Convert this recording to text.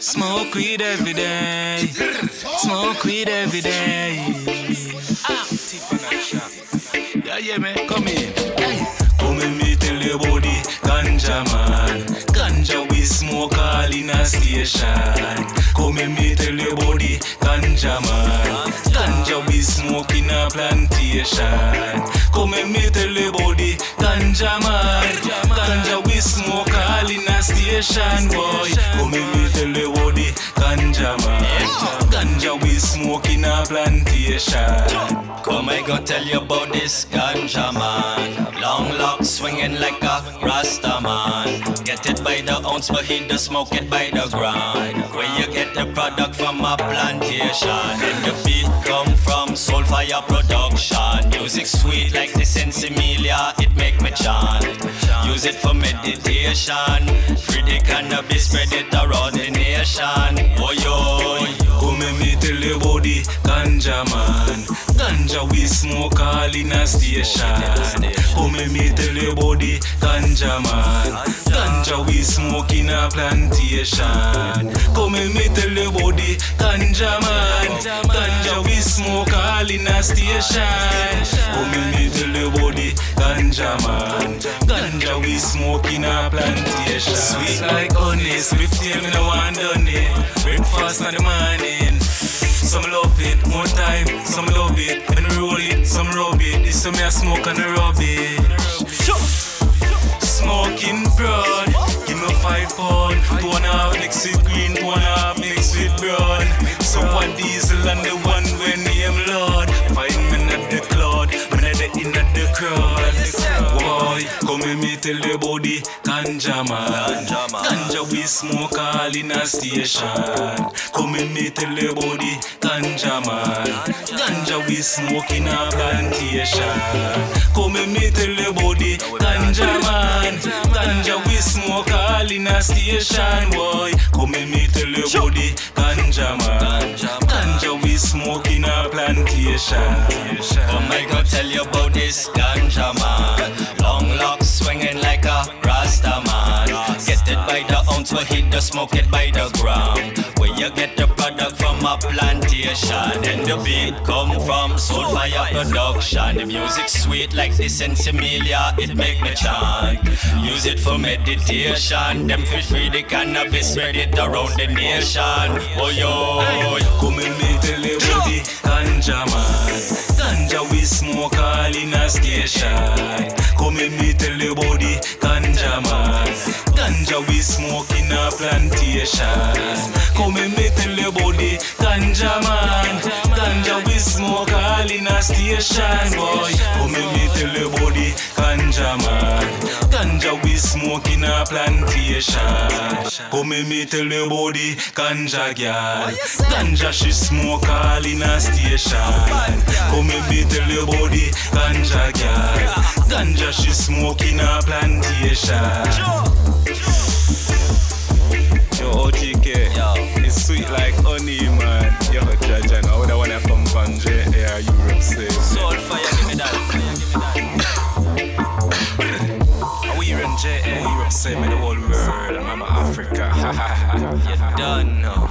Smoke weed every day. Smoke weed every day. Ah, yeah, yeah, man. Come in. Come in, me tell you about the ganja man. Ganja we smoke all in a station. Come in, me tell you about the ganja man. Ganja we smoke in a plantation. Come in, me tell you about the ganja man. Ganja we smoke station, boy. Come in, me tell the ganja man. Ganja we smoke in a plantation. Come, I go tell you about this ganja man. Long locks swinging like a Rasta man. Get it by the ounce, but he does smoke it by the ground. Where you get the product from a plantation. And the beat come from Soul Faya production. Music sweet like the Sinsemilla, it make me chant. It for meditation. Free the cannabis, spread it around the nation. Oh yo. Come and me tell you about the ganja man. Ganja we smoke all in a station. Come and me tell you about the ganja man. Ganja we smoke in a plantation. Come and me tell you about the ganja man. Smoke all in a station. Come and me tell you about the ganja man. Ganja we smoke in a plantation. Sweet like honey, swift till me no want done it. Breakfast in the morning. Some love it, more time, some love it. We roll it, some rub it. This some me a smoke and a rub it. Smoking broad, give me five pound. Two and a half mix with green, two and a half mix with brown. So one diesel and the one come with me tell you about the ganja man. Ganja we smoke all in a station. Come with me about the ganja man. Ganja we smoke in a plantation. Come with me about the ganja man. Ganja we smoke all in a station, boy. Come with me about the ganja man. Ganja we smoke in a plantation. Come, I go tell you about this ganja man. By the ounce, but he smoke it by the ground. Where you get the product from a plantation. And the beat come from Soul Faya production. The music sweet like this Sinsemilla, it make me chant. Use it for meditation. Them fish free the cannabis, spread it around the nation. Oh yo, Come and me tell you the ganja man. Ganja we smoke all in a station. Come and me tell you about the ganja man. Ganja we smoke in a plantation. Come and me tell you about ganja man. Ganja we smoke all in a station, boy. Come and me tell you about ganja man. Ganja we smoke in a plantation. Come and me tell you about ganja girl. Ganja she smoke all in a station. Come and me tell you about ganja girl. Ganja she smoke in a plantation. Yo, OGK, Yo. it's sweet like honey, man. Yo, Jaja, now I wanna come from J Air Europe, say. Soul Faya, give me that. And we run J Europe, say, me the whole world, and Mama Africa. You done now.